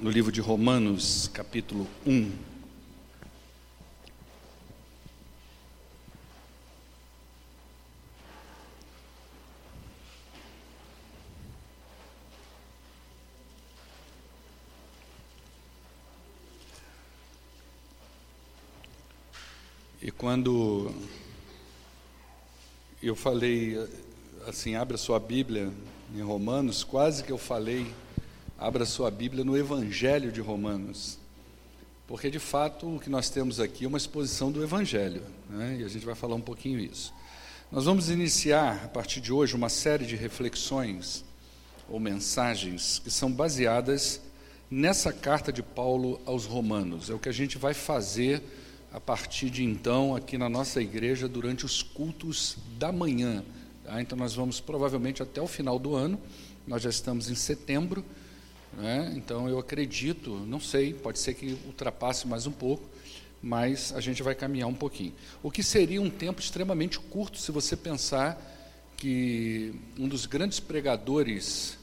no livro de Romanos, capítulo 1. E quando eu falei assim, abra sua Bíblia em Romanos, quase que eu falei, abra sua Bíblia no Evangelho de Romanos. Porque de fato o que nós temos aqui é uma exposição do Evangelho, né? e a gente vai falar um pouquinho isso. Nós vamos iniciar a partir de hoje uma série de reflexões ou mensagens que são baseadas nessa carta de Paulo aos Romanos. É o que a gente vai fazer a partir de então aqui na nossa igreja durante os cultos da manhã. Tá? Então nós vamos provavelmente até o final do ano, nós já estamos em setembro, né? então eu acredito, não sei, pode ser que ultrapasse mais um pouco, mas a gente vai caminhar um pouquinho. O que seria um tempo extremamente curto se você pensar que um dos grandes pregadores,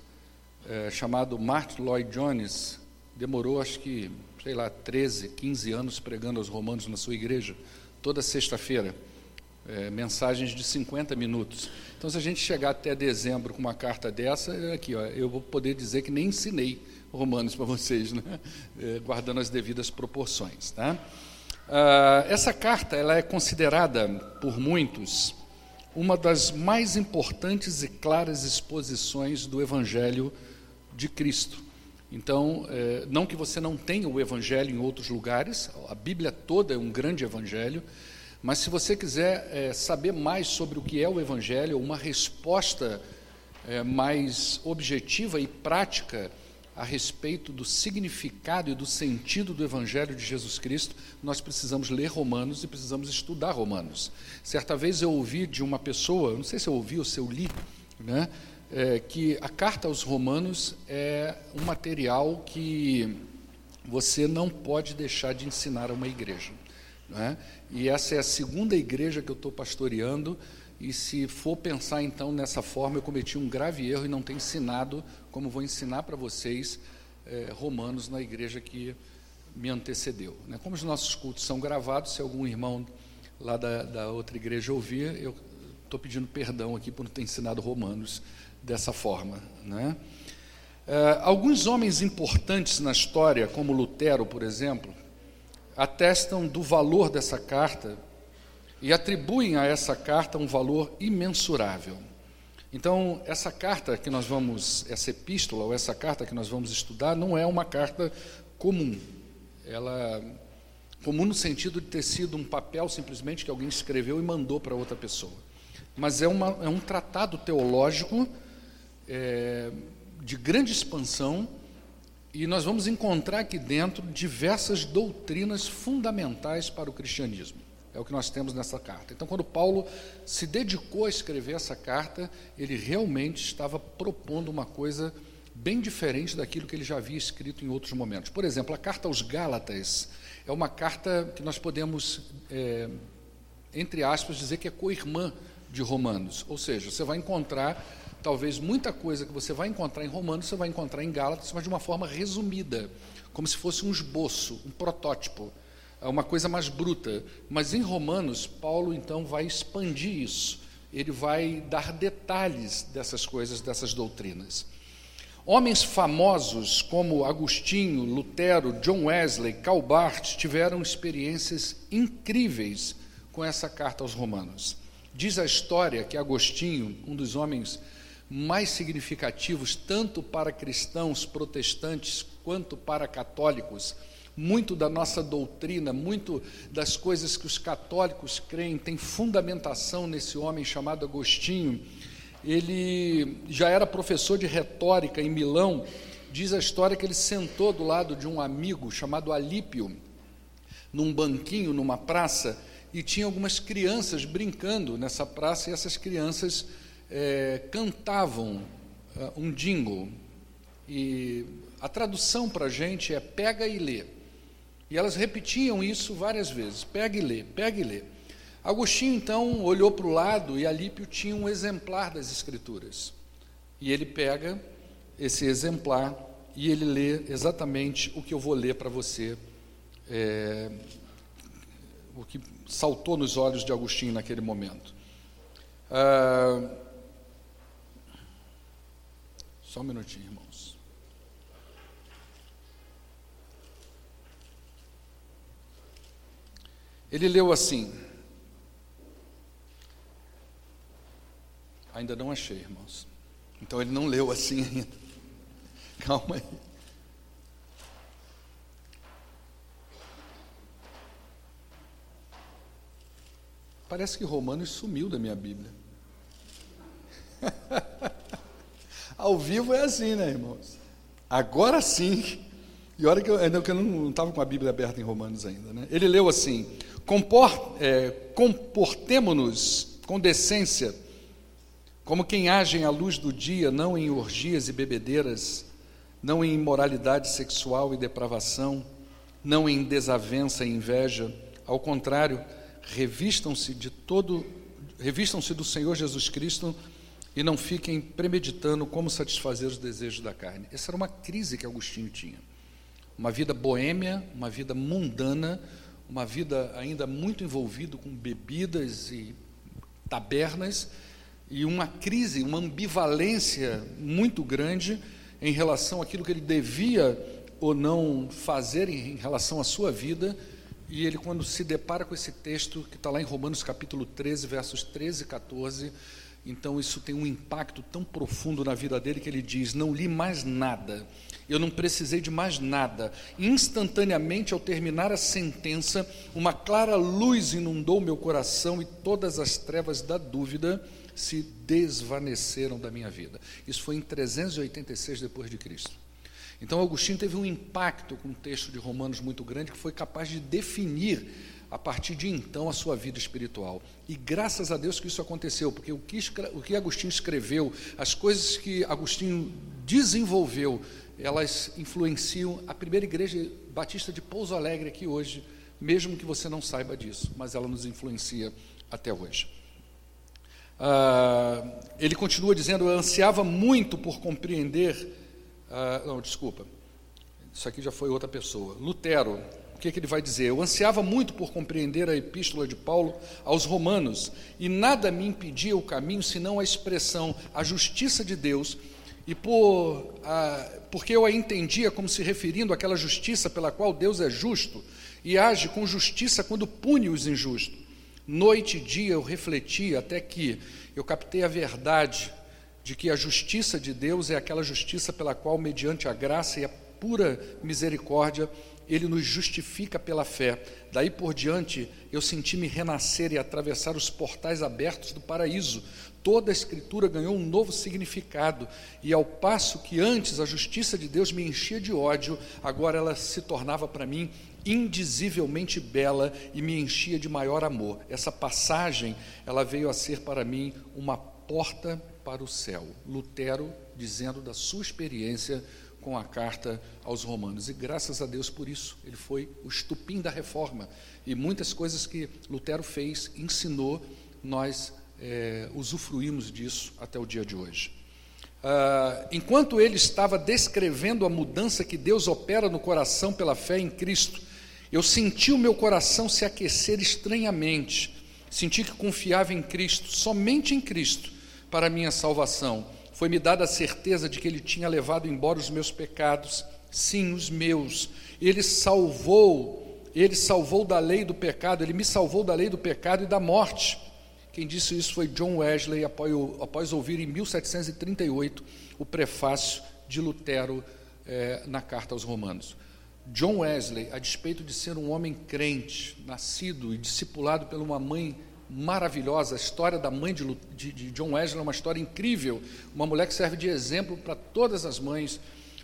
é, chamado Martin Lloyd Jones, demorou acho que sei lá, 13, 15 anos pregando aos romanos na sua igreja, toda sexta-feira, é, mensagens de 50 minutos. Então, se a gente chegar até dezembro com uma carta dessa, é aqui, ó, eu vou poder dizer que nem ensinei romanos para vocês, né? É, guardando as devidas proporções. Tá? Ah, essa carta ela é considerada por muitos uma das mais importantes e claras exposições do Evangelho de Cristo. Então, é, não que você não tenha o Evangelho em outros lugares, a Bíblia toda é um grande Evangelho, mas se você quiser é, saber mais sobre o que é o Evangelho, uma resposta é, mais objetiva e prática a respeito do significado e do sentido do Evangelho de Jesus Cristo, nós precisamos ler Romanos e precisamos estudar Romanos. Certa vez eu ouvi de uma pessoa, não sei se eu ouvi ou se eu li, né? é, que a carta aos Romanos é um material que você não pode deixar de ensinar a uma igreja. É? E essa é a segunda igreja que eu estou pastoreando, e se for pensar então nessa forma, eu cometi um grave erro e não tenho ensinado, como vou ensinar para vocês, é, Romanos na igreja que me antecedeu. Né? Como os nossos cultos são gravados, se algum irmão lá da, da outra igreja ouvir, eu estou pedindo perdão aqui por não ter ensinado Romanos dessa forma. Né? Uh, alguns homens importantes na história, como Lutero, por exemplo, atestam do valor dessa carta e atribuem a essa carta um valor imensurável. Então, essa carta que nós vamos, essa epístola ou essa carta que nós vamos estudar, não é uma carta comum. Ela comum no sentido de ter sido um papel simplesmente que alguém escreveu e mandou para outra pessoa. Mas é, uma, é um tratado teológico é, de grande expansão e nós vamos encontrar aqui dentro diversas doutrinas fundamentais para o cristianismo. É o que nós temos nessa carta. Então, quando Paulo se dedicou a escrever essa carta, ele realmente estava propondo uma coisa bem diferente daquilo que ele já havia escrito em outros momentos. Por exemplo, a carta aos Gálatas é uma carta que nós podemos, é, entre aspas, dizer que é co-irmã de Romanos. Ou seja, você vai encontrar talvez muita coisa que você vai encontrar em Romanos, você vai encontrar em Gálatas, mas de uma forma resumida, como se fosse um esboço, um protótipo, é uma coisa mais bruta. Mas em Romanos, Paulo então vai expandir isso, ele vai dar detalhes dessas coisas, dessas doutrinas. Homens famosos como Agostinho, Lutero, John Wesley, Calbart tiveram experiências incríveis com essa carta aos Romanos. Diz a história que Agostinho, um dos homens mais significativos, tanto para cristãos protestantes quanto para católicos. Muito da nossa doutrina, muito das coisas que os católicos creem, tem fundamentação nesse homem chamado Agostinho. Ele já era professor de retórica em Milão. Diz a história que ele sentou do lado de um amigo chamado Alípio, num banquinho, numa praça, e tinha algumas crianças brincando nessa praça, e essas crianças é, cantavam uh, um jingle, e a tradução para a gente é pega e lê. E elas repetiam isso várias vezes: pega e lê, pega e lê. Agostinho então olhou para o lado e Alípio tinha um exemplar das Escrituras. E ele pega esse exemplar e ele lê exatamente o que eu vou ler para você, é, o que saltou nos olhos de Agostinho naquele momento. Ah, só um minutinho, irmãos. Ele leu assim. Ainda não achei, irmãos. Então ele não leu assim ainda. Calma aí. Parece que Romanos sumiu da minha Bíblia. Ao vivo é assim, né, irmãos? Agora sim. E olha que eu, que eu não estava com a Bíblia aberta em Romanos ainda, né? Ele leu assim: é, comportemo-nos com decência, como quem age à luz do dia, não em orgias e bebedeiras, não em imoralidade sexual e depravação, não em desavença e inveja. Ao contrário, revistam-se de todo, revistam-se do Senhor Jesus Cristo e não fiquem premeditando como satisfazer os desejos da carne. Essa era uma crise que Agostinho tinha. Uma vida boêmia, uma vida mundana, uma vida ainda muito envolvido com bebidas e tabernas e uma crise, uma ambivalência muito grande em relação àquilo que ele devia ou não fazer em relação à sua vida e ele, quando se depara com esse texto, que está lá em Romanos capítulo 13, versos 13 e 14, então isso tem um impacto tão profundo na vida dele que ele diz: Não li mais nada, eu não precisei de mais nada. Instantaneamente, ao terminar a sentença, uma clara luz inundou meu coração e todas as trevas da dúvida se desvaneceram da minha vida. Isso foi em 386 depois de Cristo. Então, Agostinho teve um impacto com o texto de Romanos muito grande que foi capaz de definir, a partir de então, a sua vida espiritual. E graças a Deus que isso aconteceu, porque o que, o que Agostinho escreveu, as coisas que Agostinho desenvolveu, elas influenciam a primeira igreja batista de Pouso Alegre aqui hoje, mesmo que você não saiba disso, mas ela nos influencia até hoje. Ah, ele continua dizendo: Eu ansiava muito por compreender ah, não, desculpa. Isso aqui já foi outra pessoa. Lutero, o que, que ele vai dizer? Eu ansiava muito por compreender a epístola de Paulo aos Romanos, e nada me impedia o caminho senão a expressão a justiça de Deus, e por, ah, porque eu a entendia como se referindo àquela justiça pela qual Deus é justo e age com justiça quando pune os injustos. Noite e dia eu refletia até que eu captei a verdade de que a justiça de Deus é aquela justiça pela qual, mediante a graça e a pura misericórdia, ele nos justifica pela fé. Daí por diante, eu senti-me renascer e atravessar os portais abertos do paraíso. Toda a Escritura ganhou um novo significado, e ao passo que antes a justiça de Deus me enchia de ódio, agora ela se tornava para mim indizivelmente bela e me enchia de maior amor. Essa passagem, ela veio a ser para mim uma porta para o céu. Lutero dizendo da sua experiência com a carta aos Romanos. E graças a Deus por isso, ele foi o estupim da reforma. E muitas coisas que Lutero fez, ensinou, nós é, usufruímos disso até o dia de hoje. Ah, enquanto ele estava descrevendo a mudança que Deus opera no coração pela fé em Cristo, eu senti o meu coração se aquecer estranhamente. Senti que confiava em Cristo, somente em Cristo, para minha salvação. Foi-me dada a certeza de que Ele tinha levado embora os meus pecados, sim, os meus. Ele salvou, Ele salvou da lei do pecado, Ele me salvou da lei do pecado e da morte. Quem disse isso foi John Wesley, após, após ouvir em 1738 o prefácio de Lutero eh, na carta aos Romanos. John Wesley, a despeito de ser um homem crente, nascido e discipulado por uma mãe maravilhosa. A história da mãe de, de, de John Wesley é uma história incrível. Uma mulher que serve de exemplo para todas as mães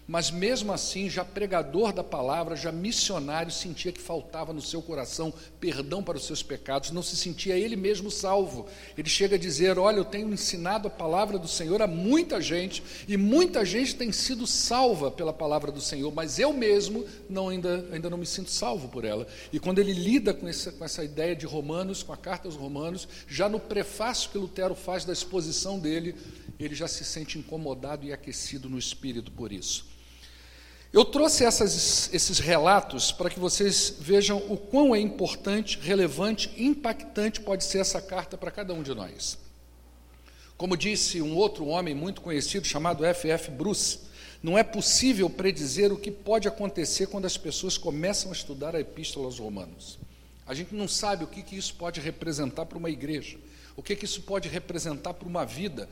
mas mesmo assim, já pregador da palavra, já missionário, sentia que faltava no seu coração perdão para os seus pecados, não se sentia ele mesmo salvo. Ele chega a dizer: Olha, eu tenho ensinado a palavra do Senhor a muita gente, e muita gente tem sido salva pela palavra do Senhor, mas eu mesmo não, ainda, ainda não me sinto salvo por ela. E quando ele lida com essa, com essa ideia de Romanos, com a carta aos Romanos, já no prefácio que Lutero faz da exposição dele, ele já se sente incomodado e aquecido no espírito por isso. Eu trouxe essas, esses relatos para que vocês vejam o quão é importante, relevante, impactante pode ser essa carta para cada um de nós. Como disse um outro homem muito conhecido chamado F.F. Bruce, não é possível predizer o que pode acontecer quando as pessoas começam a estudar a Epístola aos Romanos. A gente não sabe o que, que isso pode representar para uma igreja, o que, que isso pode representar para uma vida,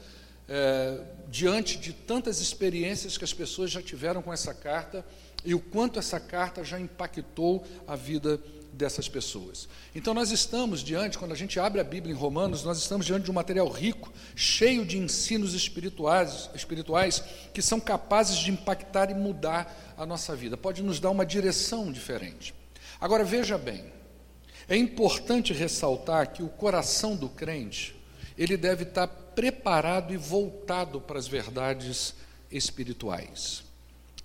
é, diante de tantas experiências que as pessoas já tiveram com essa carta e o quanto essa carta já impactou a vida dessas pessoas. Então nós estamos diante, quando a gente abre a Bíblia em Romanos, nós estamos diante de um material rico, cheio de ensinos espirituais, espirituais que são capazes de impactar e mudar a nossa vida. Pode nos dar uma direção diferente. Agora veja bem, é importante ressaltar que o coração do crente, ele deve estar preparado e voltado para as verdades espirituais.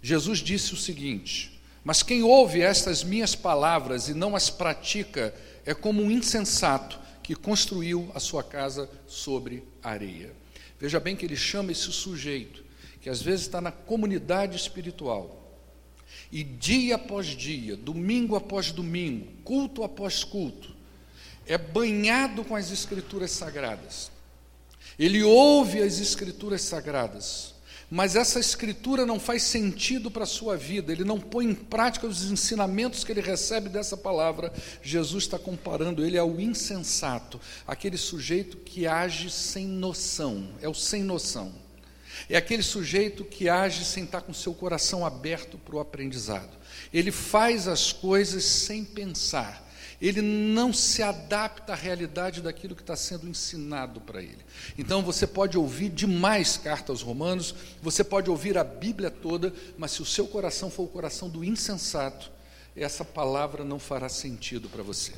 Jesus disse o seguinte: Mas quem ouve estas minhas palavras e não as pratica é como um insensato que construiu a sua casa sobre areia. Veja bem que ele chama esse sujeito, que às vezes está na comunidade espiritual, e dia após dia, domingo após domingo, culto após culto, é banhado com as Escrituras sagradas, ele ouve as escrituras sagradas, mas essa escritura não faz sentido para a sua vida, ele não põe em prática os ensinamentos que ele recebe dessa palavra. Jesus está comparando ele ao insensato, aquele sujeito que age sem noção, é o sem noção. É aquele sujeito que age sem estar com seu coração aberto para o aprendizado. Ele faz as coisas sem pensar ele não se adapta à realidade daquilo que está sendo ensinado para ele. Então você pode ouvir demais cartas aos Romanos, você pode ouvir a Bíblia toda, mas se o seu coração for o coração do insensato, essa palavra não fará sentido para você.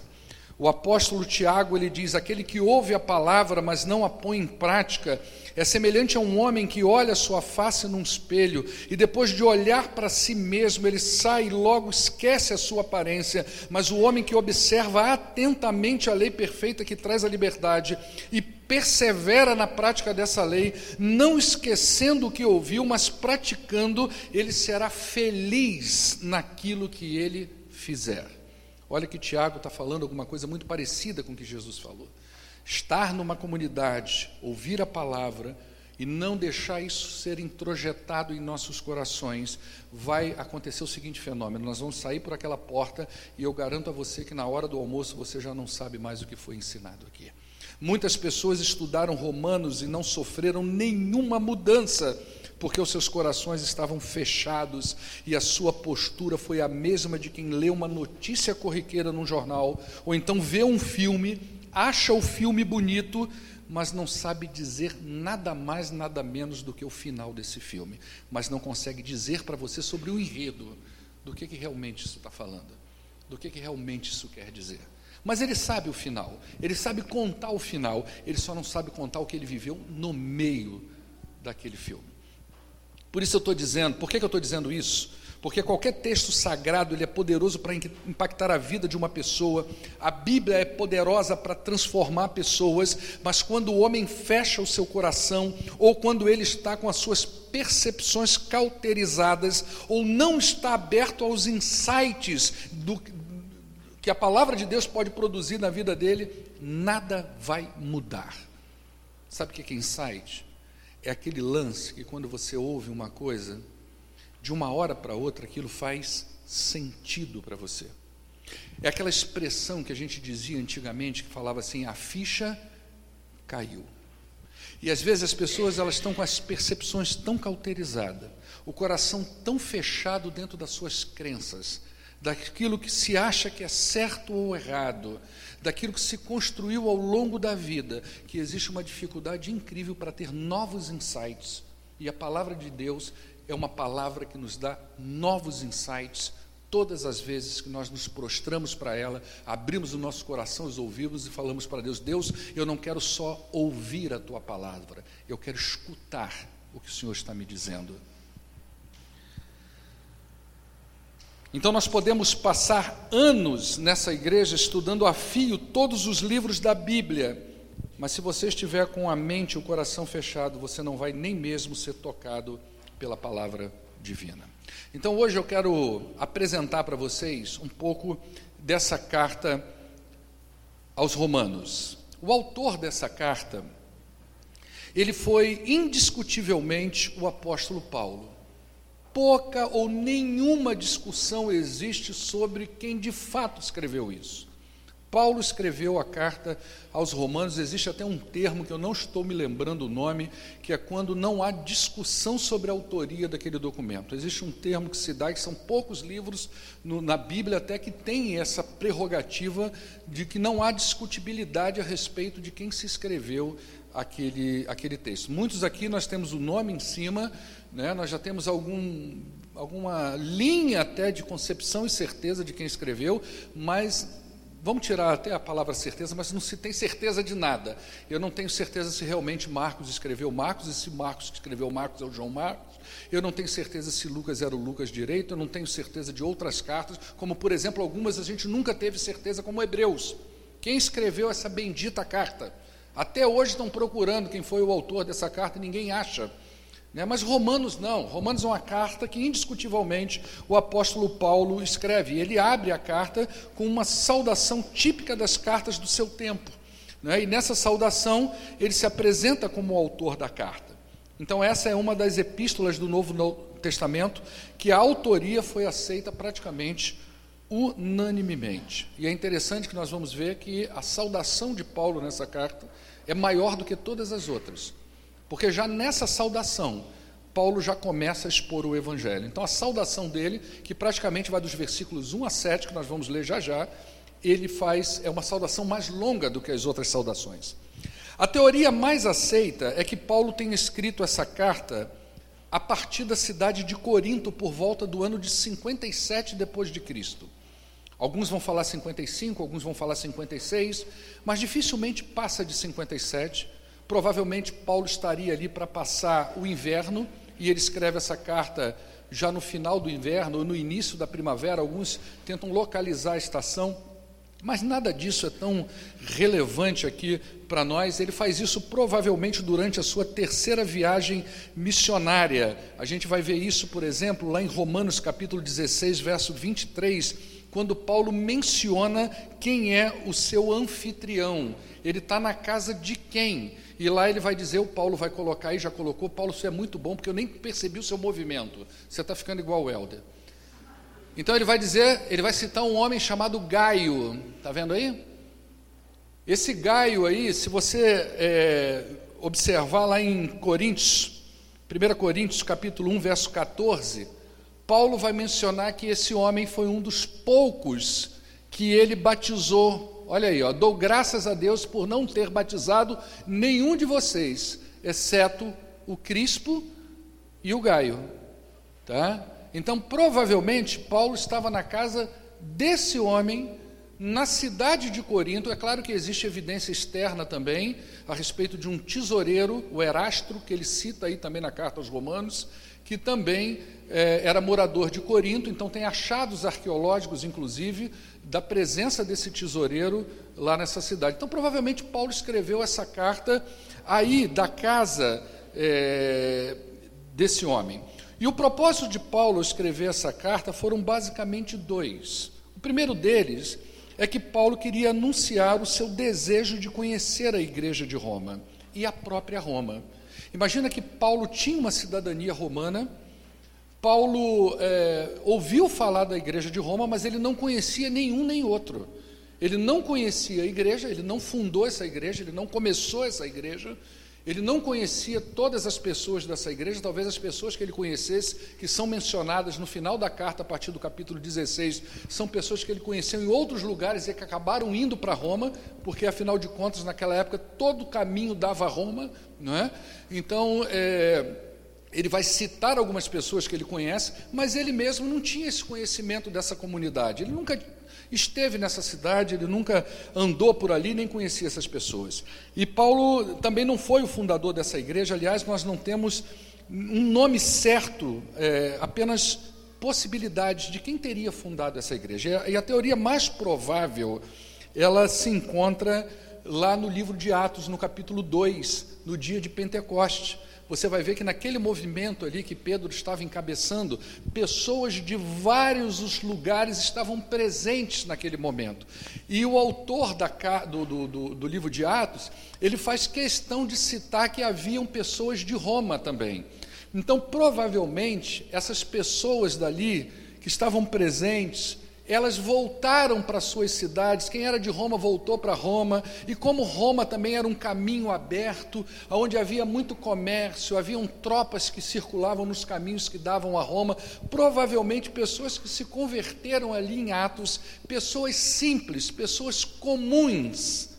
O apóstolo Tiago ele diz: aquele que ouve a palavra, mas não a põe em prática, é semelhante a um homem que olha sua face num espelho e depois de olhar para si mesmo, ele sai e logo esquece a sua aparência. Mas o homem que observa atentamente a lei perfeita que traz a liberdade e persevera na prática dessa lei, não esquecendo o que ouviu, mas praticando, ele será feliz naquilo que ele fizer. Olha que Tiago está falando alguma coisa muito parecida com o que Jesus falou. Estar numa comunidade, ouvir a palavra e não deixar isso ser introjetado em nossos corações, vai acontecer o seguinte fenômeno: nós vamos sair por aquela porta e eu garanto a você que na hora do almoço você já não sabe mais o que foi ensinado aqui. Muitas pessoas estudaram Romanos e não sofreram nenhuma mudança porque os seus corações estavam fechados e a sua postura foi a mesma de quem lê uma notícia corriqueira num jornal, ou então vê um filme, acha o filme bonito, mas não sabe dizer nada mais, nada menos do que o final desse filme, mas não consegue dizer para você sobre o enredo, do que, que realmente isso está falando, do que, que realmente isso quer dizer. Mas ele sabe o final, ele sabe contar o final, ele só não sabe contar o que ele viveu no meio daquele filme. Por isso eu estou dizendo, por que, que eu estou dizendo isso? Porque qualquer texto sagrado ele é poderoso para impactar a vida de uma pessoa. A Bíblia é poderosa para transformar pessoas, mas quando o homem fecha o seu coração, ou quando ele está com as suas percepções cauterizadas, ou não está aberto aos insights do, que a palavra de Deus pode produzir na vida dele, nada vai mudar. Sabe o que é insight? É aquele lance que quando você ouve uma coisa, de uma hora para outra aquilo faz sentido para você. É aquela expressão que a gente dizia antigamente que falava assim: a ficha caiu. E às vezes as pessoas elas estão com as percepções tão cauterizadas, o coração tão fechado dentro das suas crenças, daquilo que se acha que é certo ou errado, daquilo que se construiu ao longo da vida, que existe uma dificuldade incrível para ter novos insights. E a palavra de Deus é uma palavra que nos dá novos insights todas as vezes que nós nos prostramos para ela, abrimos o nosso coração, os ouvidos e falamos para Deus: Deus, eu não quero só ouvir a tua palavra, eu quero escutar o que o Senhor está me dizendo. Então nós podemos passar anos nessa igreja estudando a fio todos os livros da Bíblia, mas se você estiver com a mente e o coração fechado, você não vai nem mesmo ser tocado pela palavra divina. Então hoje eu quero apresentar para vocês um pouco dessa carta aos Romanos. O autor dessa carta, ele foi indiscutivelmente o apóstolo Paulo. Pouca ou nenhuma discussão existe sobre quem de fato escreveu isso. Paulo escreveu a carta aos Romanos, existe até um termo que eu não estou me lembrando o nome, que é quando não há discussão sobre a autoria daquele documento. Existe um termo que se dá, que são poucos livros no, na Bíblia até que tem essa prerrogativa de que não há discutibilidade a respeito de quem se escreveu aquele, aquele texto. Muitos aqui nós temos o nome em cima, né, nós já temos algum, alguma linha até de concepção e certeza de quem escreveu, mas vamos tirar até a palavra certeza, mas não se tem certeza de nada. Eu não tenho certeza se realmente Marcos escreveu Marcos e se Marcos escreveu Marcos é o João Marcos. Eu não tenho certeza se Lucas era o Lucas direito, eu não tenho certeza de outras cartas, como por exemplo algumas a gente nunca teve certeza, como Hebreus. Quem escreveu essa bendita carta? Até hoje estão procurando quem foi o autor dessa carta e ninguém acha. Né? Mas Romanos não. Romanos é uma carta que, indiscutivelmente, o apóstolo Paulo escreve. Ele abre a carta com uma saudação típica das cartas do seu tempo. Né? E nessa saudação, ele se apresenta como o autor da carta. Então, essa é uma das epístolas do Novo Testamento que a autoria foi aceita praticamente unanimemente. E é interessante que nós vamos ver que a saudação de Paulo nessa carta é maior do que todas as outras. Porque já nessa saudação, Paulo já começa a expor o evangelho. Então a saudação dele, que praticamente vai dos versículos 1 a 7, que nós vamos ler já já, ele faz é uma saudação mais longa do que as outras saudações. A teoria mais aceita é que Paulo tenha escrito essa carta a partir da cidade de Corinto por volta do ano de 57 depois de Cristo. Alguns vão falar 55, alguns vão falar 56, mas dificilmente passa de 57 Provavelmente Paulo estaria ali para passar o inverno, e ele escreve essa carta já no final do inverno ou no início da primavera. Alguns tentam localizar a estação, mas nada disso é tão relevante aqui para nós. Ele faz isso provavelmente durante a sua terceira viagem missionária. A gente vai ver isso, por exemplo, lá em Romanos capítulo 16, verso 23, quando Paulo menciona quem é o seu anfitrião. Ele está na casa de quem? E lá ele vai dizer, o Paulo vai colocar e já colocou, Paulo, isso é muito bom, porque eu nem percebi o seu movimento. Você está ficando igual o Helder. Então ele vai dizer, ele vai citar um homem chamado Gaio. Está vendo aí? Esse Gaio aí, se você é, observar lá em Coríntios, 1 Coríntios capítulo 1, verso 14, Paulo vai mencionar que esse homem foi um dos poucos que ele batizou olha aí, ó, dou graças a Deus por não ter batizado nenhum de vocês, exceto o Crispo e o Gaio. Tá? Então, provavelmente, Paulo estava na casa desse homem, na cidade de Corinto. É claro que existe evidência externa também a respeito de um tesoureiro, o Erastro, que ele cita aí também na carta aos Romanos, que também é, era morador de Corinto, então tem achados arqueológicos, inclusive, da presença desse tesoureiro lá nessa cidade. Então, provavelmente, Paulo escreveu essa carta aí da casa é, desse homem. E o propósito de Paulo escrever essa carta foram basicamente dois. O primeiro deles é que Paulo queria anunciar o seu desejo de conhecer a igreja de Roma e a própria Roma. Imagina que Paulo tinha uma cidadania romana Paulo é, ouviu falar da igreja de Roma, mas ele não conhecia nenhum nem outro. Ele não conhecia a igreja, ele não fundou essa igreja, ele não começou essa igreja, ele não conhecia todas as pessoas dessa igreja, talvez as pessoas que ele conhecesse, que são mencionadas no final da carta, a partir do capítulo 16, são pessoas que ele conheceu em outros lugares e que acabaram indo para Roma, porque afinal de contas, naquela época, todo o caminho dava a Roma, não é? Então, é, ele vai citar algumas pessoas que ele conhece, mas ele mesmo não tinha esse conhecimento dessa comunidade. Ele nunca esteve nessa cidade, ele nunca andou por ali, nem conhecia essas pessoas. E Paulo também não foi o fundador dessa igreja, aliás, nós não temos um nome certo, é, apenas possibilidades de quem teria fundado essa igreja. E a teoria mais provável, ela se encontra lá no livro de Atos, no capítulo 2, no dia de Pentecoste você vai ver que naquele movimento ali que Pedro estava encabeçando, pessoas de vários os lugares estavam presentes naquele momento. E o autor da, do, do, do, do livro de Atos, ele faz questão de citar que haviam pessoas de Roma também. Então, provavelmente, essas pessoas dali que estavam presentes, elas voltaram para suas cidades. Quem era de Roma voltou para Roma, e como Roma também era um caminho aberto, onde havia muito comércio, haviam tropas que circulavam nos caminhos que davam a Roma, provavelmente pessoas que se converteram ali em Atos, pessoas simples, pessoas comuns.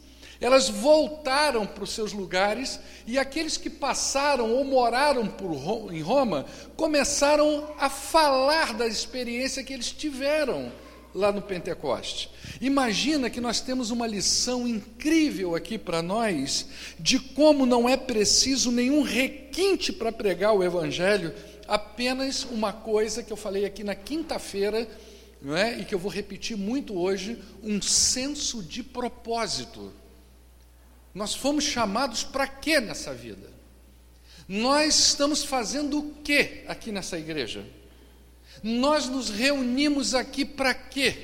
Elas voltaram para os seus lugares e aqueles que passaram ou moraram por, em Roma começaram a falar da experiência que eles tiveram lá no Pentecoste. Imagina que nós temos uma lição incrível aqui para nós de como não é preciso nenhum requinte para pregar o Evangelho, apenas uma coisa que eu falei aqui na quinta-feira, é? e que eu vou repetir muito hoje: um senso de propósito. Nós fomos chamados para quê nessa vida? Nós estamos fazendo o que aqui nessa igreja? Nós nos reunimos aqui para quê?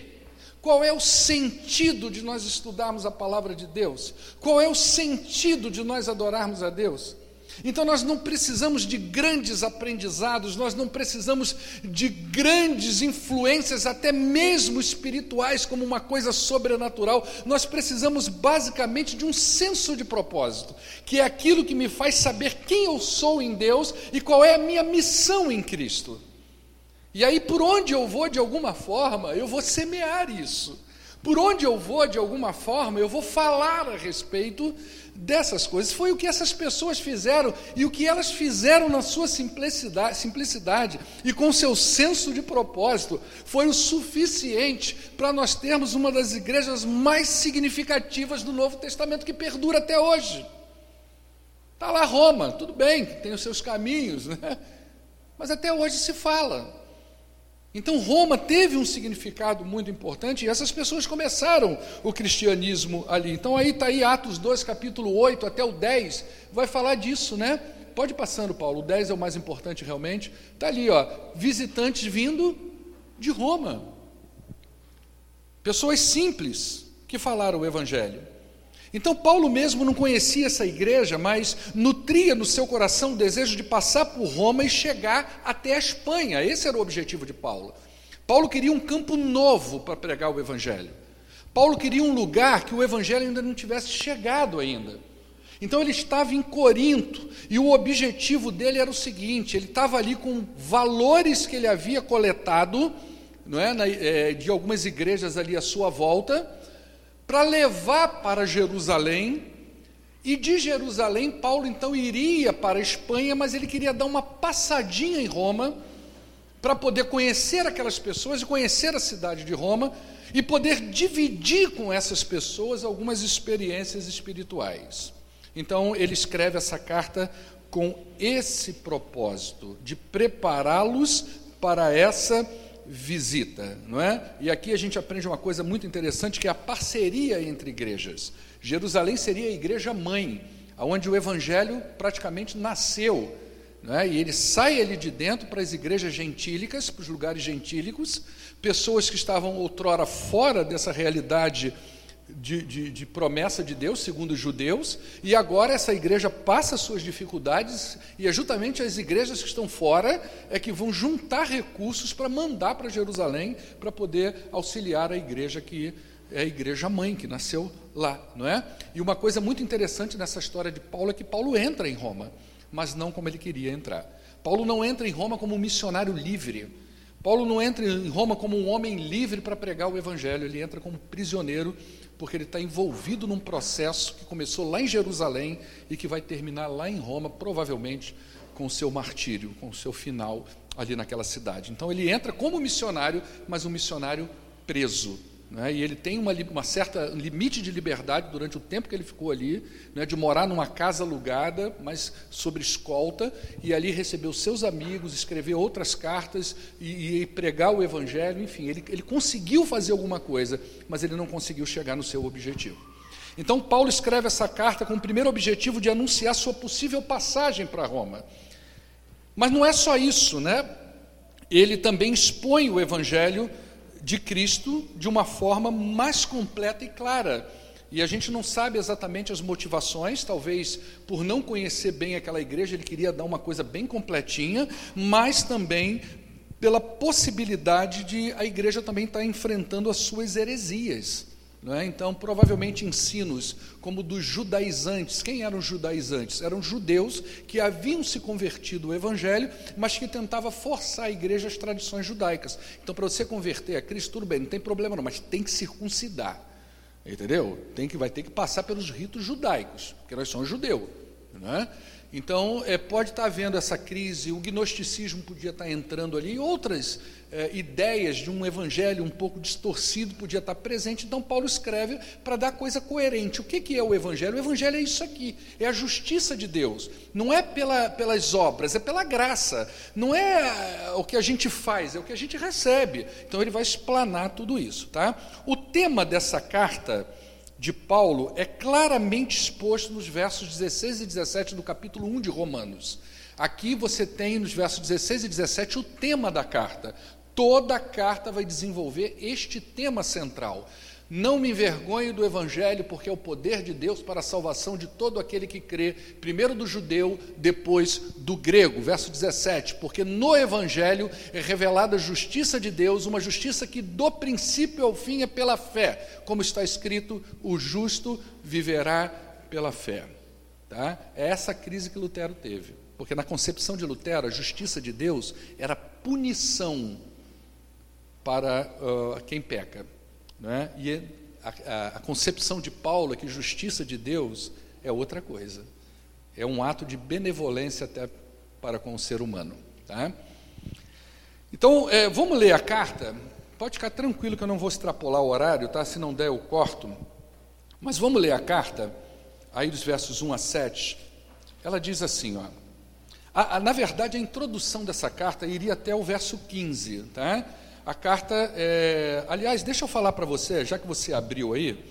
Qual é o sentido de nós estudarmos a palavra de Deus? Qual é o sentido de nós adorarmos a Deus? Então nós não precisamos de grandes aprendizados, nós não precisamos de grandes influências, até mesmo espirituais, como uma coisa sobrenatural. Nós precisamos basicamente de um senso de propósito, que é aquilo que me faz saber quem eu sou em Deus e qual é a minha missão em Cristo. E aí, por onde eu vou, de alguma forma, eu vou semear isso. Por onde eu vou, de alguma forma, eu vou falar a respeito dessas coisas. Foi o que essas pessoas fizeram e o que elas fizeram na sua simplicidade, simplicidade e com seu senso de propósito foi o suficiente para nós termos uma das igrejas mais significativas do Novo Testamento que perdura até hoje. Está lá Roma, tudo bem, tem os seus caminhos, né? mas até hoje se fala. Então Roma teve um significado muito importante e essas pessoas começaram o cristianismo ali. Então aí está aí Atos 2, capítulo 8 até o 10, vai falar disso, né? Pode ir passando, Paulo, o 10 é o mais importante realmente. Está ali, ó, visitantes vindo de Roma. Pessoas simples que falaram o evangelho. Então, Paulo mesmo não conhecia essa igreja, mas nutria no seu coração o desejo de passar por Roma e chegar até a Espanha. Esse era o objetivo de Paulo. Paulo queria um campo novo para pregar o Evangelho. Paulo queria um lugar que o Evangelho ainda não tivesse chegado ainda. Então ele estava em Corinto e o objetivo dele era o seguinte: ele estava ali com valores que ele havia coletado, não é, é de algumas igrejas ali à sua volta para levar para Jerusalém. E de Jerusalém, Paulo então iria para a Espanha, mas ele queria dar uma passadinha em Roma para poder conhecer aquelas pessoas e conhecer a cidade de Roma e poder dividir com essas pessoas algumas experiências espirituais. Então, ele escreve essa carta com esse propósito de prepará-los para essa visita, não é? E aqui a gente aprende uma coisa muito interessante que é a parceria entre igrejas. Jerusalém seria a igreja mãe, aonde o evangelho praticamente nasceu, não é? E ele sai ali de dentro para as igrejas gentílicas, para os lugares gentílicos, pessoas que estavam outrora fora dessa realidade de, de, de, promessa de Deus, segundo os judeus, e agora essa igreja passa suas dificuldades, e é justamente as igrejas que estão fora é que vão juntar recursos para mandar para Jerusalém, para poder auxiliar a igreja que é a igreja mãe, que nasceu lá, não é? E uma coisa muito interessante nessa história de Paulo é que Paulo entra em Roma, mas não como ele queria entrar. Paulo não entra em Roma como um missionário livre. Paulo não entra em Roma como um homem livre para pregar o evangelho, ele entra como prisioneiro porque ele está envolvido num processo que começou lá em Jerusalém e que vai terminar lá em Roma, provavelmente com o seu martírio, com o seu final ali naquela cidade. Então ele entra como missionário, mas um missionário preso. Né? E ele tem uma, uma certa limite de liberdade durante o tempo que ele ficou ali, né? de morar numa casa alugada, mas sobre escolta, e ali receber os seus amigos, escrever outras cartas e, e pregar o evangelho, enfim, ele, ele conseguiu fazer alguma coisa, mas ele não conseguiu chegar no seu objetivo. Então, Paulo escreve essa carta com o primeiro objetivo de anunciar sua possível passagem para Roma. Mas não é só isso, né? Ele também expõe o evangelho de Cristo de uma forma mais completa e clara. E a gente não sabe exatamente as motivações, talvez por não conhecer bem aquela igreja, ele queria dar uma coisa bem completinha, mas também pela possibilidade de a igreja também estar enfrentando as suas heresias. É? Então, provavelmente ensinos como dos judaizantes. Quem eram os judaizantes? Eram judeus que haviam se convertido ao evangelho, mas que tentavam forçar a igreja às tradições judaicas. Então, para você converter a Cristo, tudo bem, não tem problema não, mas tem que circuncidar. Entendeu? Tem que, vai ter que passar pelos ritos judaicos, porque nós somos judeus. Não é? Então, é, pode estar havendo essa crise, o gnosticismo podia estar entrando ali, outras é, ideias de um evangelho um pouco distorcido podia estar presente. Então, Paulo escreve para dar coisa coerente. O que, que é o evangelho? O evangelho é isso aqui, é a justiça de Deus. Não é pela, pelas obras, é pela graça. Não é, é o que a gente faz, é o que a gente recebe. Então, ele vai explanar tudo isso. Tá? O tema dessa carta de Paulo é claramente exposto nos versos 16 e 17 do capítulo 1 de Romanos. Aqui você tem nos versos 16 e 17 o tema da carta. Toda a carta vai desenvolver este tema central. Não me envergonhe do Evangelho, porque é o poder de Deus para a salvação de todo aquele que crê, primeiro do judeu, depois do grego. Verso 17: Porque no Evangelho é revelada a justiça de Deus, uma justiça que do princípio ao fim é pela fé, como está escrito: o justo viverá pela fé. Tá? É essa crise que Lutero teve, porque na concepção de Lutero, a justiça de Deus era punição para uh, quem peca. Né? E a, a, a concepção de Paulo é que justiça de Deus é outra coisa. É um ato de benevolência até para com o ser humano. Tá? Então, é, vamos ler a carta. Pode ficar tranquilo que eu não vou extrapolar o horário, tá? Se não der, eu corto. Mas vamos ler a carta, aí dos versos 1 a 7. Ela diz assim, ó. A, a, na verdade, a introdução dessa carta iria até o verso 15, tá? A carta, é... aliás, deixa eu falar para você, já que você abriu aí,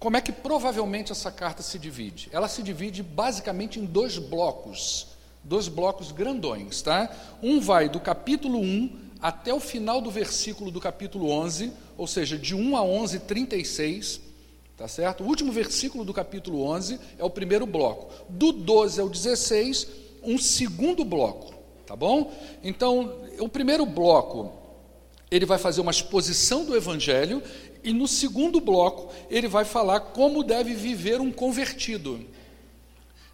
como é que provavelmente essa carta se divide? Ela se divide basicamente em dois blocos, dois blocos grandões, tá? Um vai do capítulo 1 até o final do versículo do capítulo 11, ou seja, de 1 a 11, 36, tá certo? O último versículo do capítulo 11 é o primeiro bloco. Do 12 ao 16, um segundo bloco, tá bom? Então, o primeiro bloco ele vai fazer uma exposição do Evangelho e no segundo bloco ele vai falar como deve viver um convertido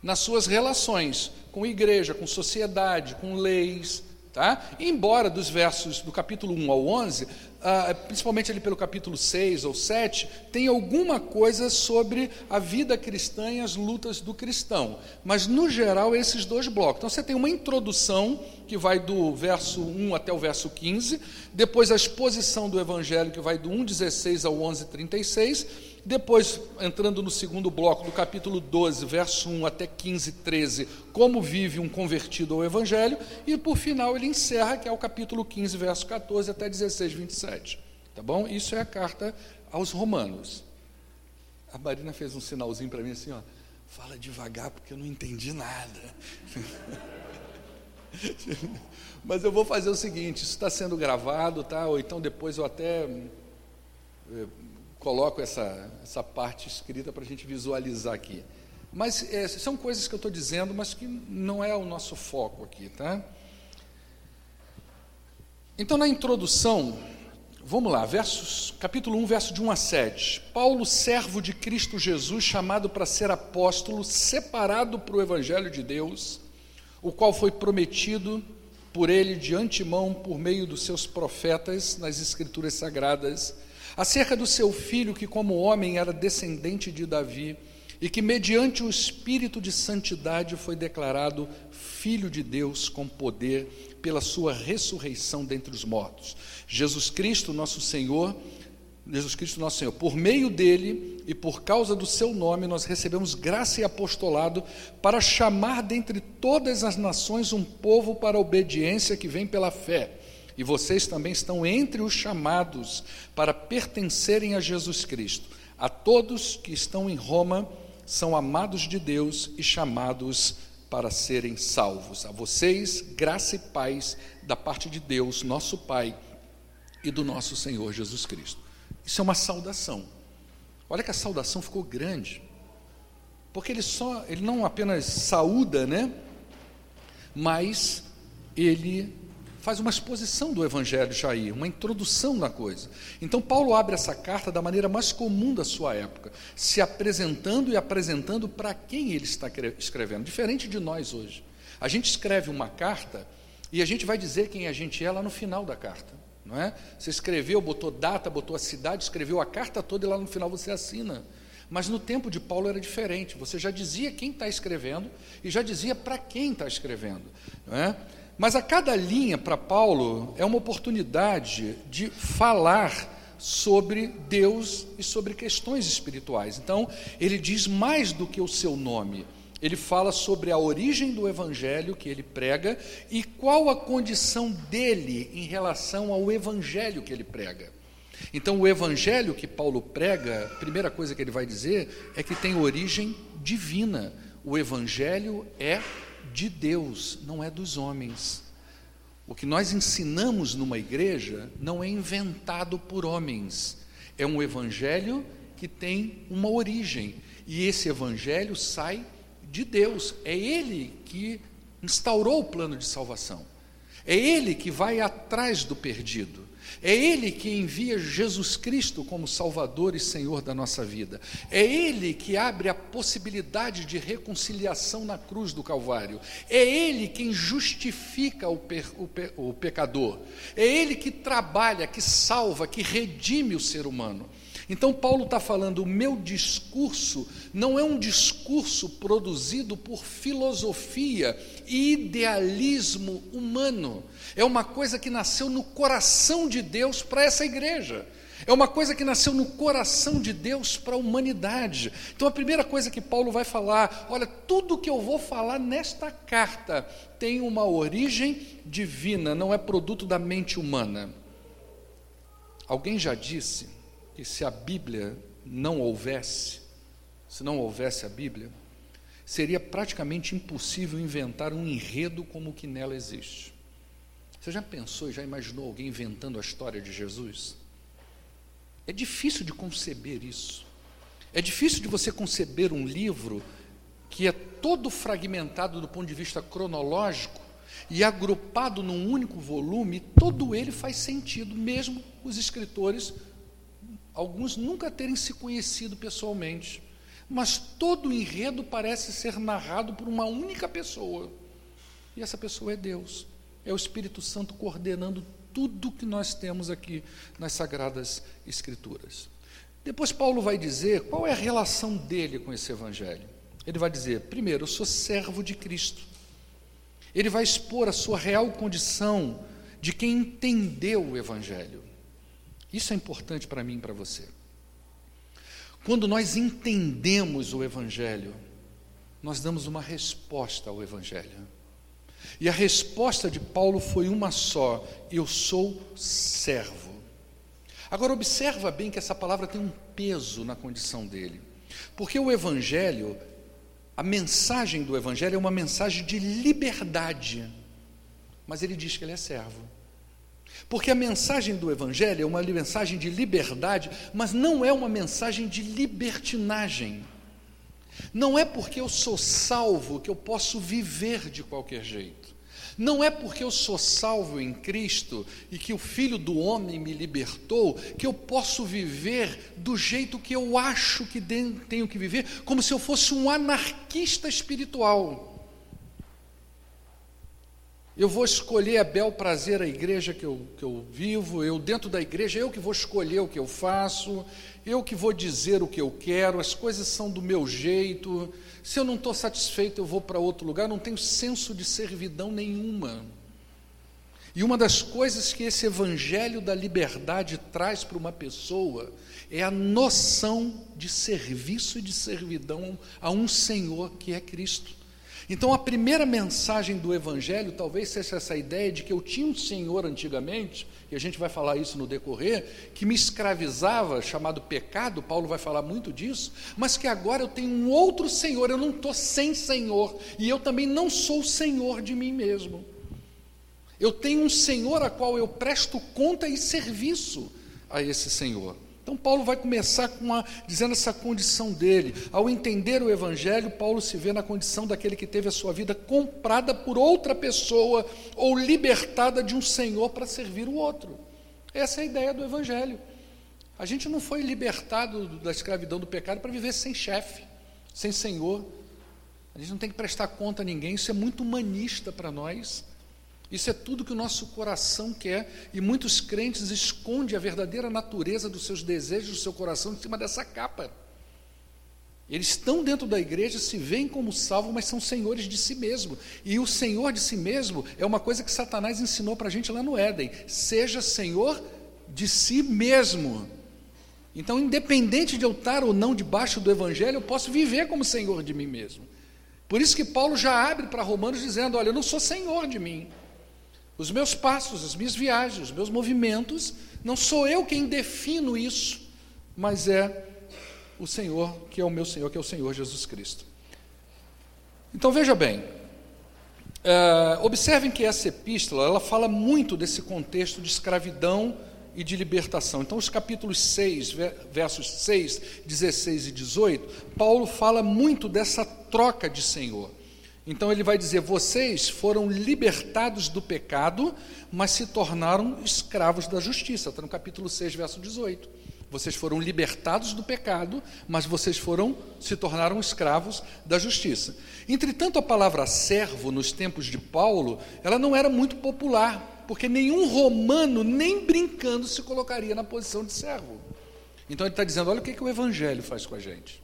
nas suas relações com igreja, com sociedade, com leis, tá? Embora dos versos do capítulo 1 ao 11 ah, principalmente ali pelo capítulo 6 ou 7, tem alguma coisa sobre a vida cristã e as lutas do cristão. Mas, no geral, esses dois blocos. Então, você tem uma introdução que vai do verso 1 até o verso 15, depois a exposição do evangelho que vai do 1,16 ao 11,36, depois, entrando no segundo bloco, do capítulo 12, verso 1 até 15, 13, como vive um convertido ao Evangelho, e por final ele encerra, que é o capítulo 15, verso 14 até 16, 27. Tá bom? Isso é a carta aos Romanos. A Marina fez um sinalzinho para mim assim, ó, fala devagar porque eu não entendi nada. Mas eu vou fazer o seguinte, isso está sendo gravado, tá? Ou então depois eu até eh, coloco essa, essa parte escrita para a gente visualizar aqui. Mas é, são coisas que eu estou dizendo, mas que não é o nosso foco aqui, tá? Então, na introdução, vamos lá, versos, capítulo 1, verso de 1 a 7. Paulo, servo de Cristo Jesus, chamado para ser apóstolo, separado para o Evangelho de Deus, o qual foi prometido por ele de antemão por meio dos seus profetas nas Escrituras Sagradas acerca do seu filho, que como homem era descendente de Davi, e que mediante o Espírito de Santidade foi declarado Filho de Deus com poder pela sua ressurreição dentre os mortos. Jesus Cristo, nosso Senhor, Jesus Cristo, nosso Senhor, por meio dele e por causa do seu nome, nós recebemos graça e apostolado para chamar dentre todas as nações um povo para a obediência que vem pela fé e vocês também estão entre os chamados para pertencerem a Jesus Cristo. A todos que estão em Roma são amados de Deus e chamados para serem salvos. A vocês, graça e paz da parte de Deus, nosso Pai, e do nosso Senhor Jesus Cristo. Isso é uma saudação. Olha que a saudação ficou grande. Porque ele só, ele não apenas saúda, né? Mas ele faz uma exposição do evangelho aí, uma introdução na coisa. Então Paulo abre essa carta da maneira mais comum da sua época, se apresentando e apresentando para quem ele está escrevendo, diferente de nós hoje. A gente escreve uma carta e a gente vai dizer quem a gente é lá no final da carta, não é? Você escreveu, botou data, botou a cidade, escreveu a carta toda e lá no final você assina. Mas no tempo de Paulo era diferente. Você já dizia quem está escrevendo e já dizia para quem está escrevendo. Não é? Mas a cada linha para Paulo é uma oportunidade de falar sobre Deus e sobre questões espirituais. Então, ele diz mais do que o seu nome. Ele fala sobre a origem do evangelho que ele prega e qual a condição dele em relação ao evangelho que ele prega. Então, o evangelho que Paulo prega, a primeira coisa que ele vai dizer é que tem origem divina. O evangelho é de Deus, não é dos homens. O que nós ensinamos numa igreja não é inventado por homens, é um evangelho que tem uma origem, e esse evangelho sai de Deus, é Ele que instaurou o plano de salvação, é Ele que vai atrás do perdido. É Ele que envia Jesus Cristo como Salvador e Senhor da nossa vida. É Ele que abre a possibilidade de reconciliação na cruz do Calvário. É Ele quem justifica o, pe o, pe o pecador. É Ele que trabalha, que salva, que redime o ser humano. Então, Paulo está falando: o meu discurso não é um discurso produzido por filosofia idealismo humano. É uma coisa que nasceu no coração de Deus para essa igreja. É uma coisa que nasceu no coração de Deus para a humanidade. Então, a primeira coisa que Paulo vai falar: olha, tudo que eu vou falar nesta carta tem uma origem divina, não é produto da mente humana. Alguém já disse que se a Bíblia não houvesse, se não houvesse a Bíblia, seria praticamente impossível inventar um enredo como o que nela existe. Você já pensou já imaginou alguém inventando a história de Jesus? É difícil de conceber isso. É difícil de você conceber um livro que é todo fragmentado do ponto de vista cronológico e agrupado num único volume, todo ele faz sentido, mesmo os escritores alguns nunca terem se conhecido pessoalmente, mas todo o enredo parece ser narrado por uma única pessoa. E essa pessoa é Deus. É o Espírito Santo coordenando tudo que nós temos aqui nas Sagradas Escrituras. Depois, Paulo vai dizer qual é a relação dele com esse Evangelho. Ele vai dizer: primeiro, eu sou servo de Cristo. Ele vai expor a sua real condição de quem entendeu o Evangelho. Isso é importante para mim e para você. Quando nós entendemos o Evangelho, nós damos uma resposta ao Evangelho. E a resposta de Paulo foi uma só: eu sou servo. Agora, observa bem que essa palavra tem um peso na condição dele, porque o Evangelho, a mensagem do Evangelho é uma mensagem de liberdade, mas ele diz que ele é servo. Porque a mensagem do Evangelho é uma mensagem de liberdade, mas não é uma mensagem de libertinagem. Não é porque eu sou salvo que eu posso viver de qualquer jeito. Não é porque eu sou salvo em Cristo e que o Filho do Homem me libertou que eu posso viver do jeito que eu acho que tenho que viver, como se eu fosse um anarquista espiritual. Eu vou escolher a bel prazer a igreja que eu, que eu vivo, eu dentro da igreja, eu que vou escolher o que eu faço, eu que vou dizer o que eu quero, as coisas são do meu jeito. Se eu não estou satisfeito, eu vou para outro lugar, não tenho senso de servidão nenhuma. E uma das coisas que esse evangelho da liberdade traz para uma pessoa é a noção de serviço e de servidão a um Senhor que é Cristo. Então, a primeira mensagem do Evangelho talvez seja essa ideia de que eu tinha um senhor antigamente, e a gente vai falar isso no decorrer, que me escravizava, chamado pecado, Paulo vai falar muito disso, mas que agora eu tenho um outro senhor, eu não estou sem senhor, e eu também não sou senhor de mim mesmo. Eu tenho um senhor a qual eu presto conta e serviço a esse senhor. Então, Paulo vai começar com uma, dizendo essa condição dele. Ao entender o Evangelho, Paulo se vê na condição daquele que teve a sua vida comprada por outra pessoa ou libertada de um senhor para servir o outro. Essa é a ideia do Evangelho. A gente não foi libertado da escravidão do pecado para viver sem chefe, sem senhor. A gente não tem que prestar conta a ninguém, isso é muito humanista para nós. Isso é tudo que o nosso coração quer, e muitos crentes escondem a verdadeira natureza dos seus desejos, do seu coração, em cima dessa capa. Eles estão dentro da igreja, se veem como salvos, mas são senhores de si mesmo. E o senhor de si mesmo é uma coisa que Satanás ensinou para a gente lá no Éden: seja senhor de si mesmo. Então, independente de eu estar ou não debaixo do evangelho, eu posso viver como senhor de mim mesmo. Por isso que Paulo já abre para Romanos dizendo: Olha, eu não sou senhor de mim. Os meus passos, as minhas viagens, os meus movimentos, não sou eu quem defino isso, mas é o Senhor, que é o meu Senhor, que é o Senhor Jesus Cristo. Então veja bem, é, observem que essa epístola ela fala muito desse contexto de escravidão e de libertação. Então, os capítulos 6, versos 6, 16 e 18, Paulo fala muito dessa troca de Senhor. Então ele vai dizer: vocês foram libertados do pecado, mas se tornaram escravos da justiça. Está no capítulo 6, verso 18. Vocês foram libertados do pecado, mas vocês foram se tornaram escravos da justiça. Entretanto, a palavra servo nos tempos de Paulo, ela não era muito popular, porque nenhum romano nem brincando se colocaria na posição de servo. Então ele está dizendo: olha o que, que o Evangelho faz com a gente.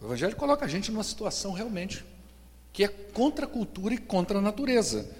O Evangelho coloca a gente numa situação realmente que é contra a cultura e contra a natureza.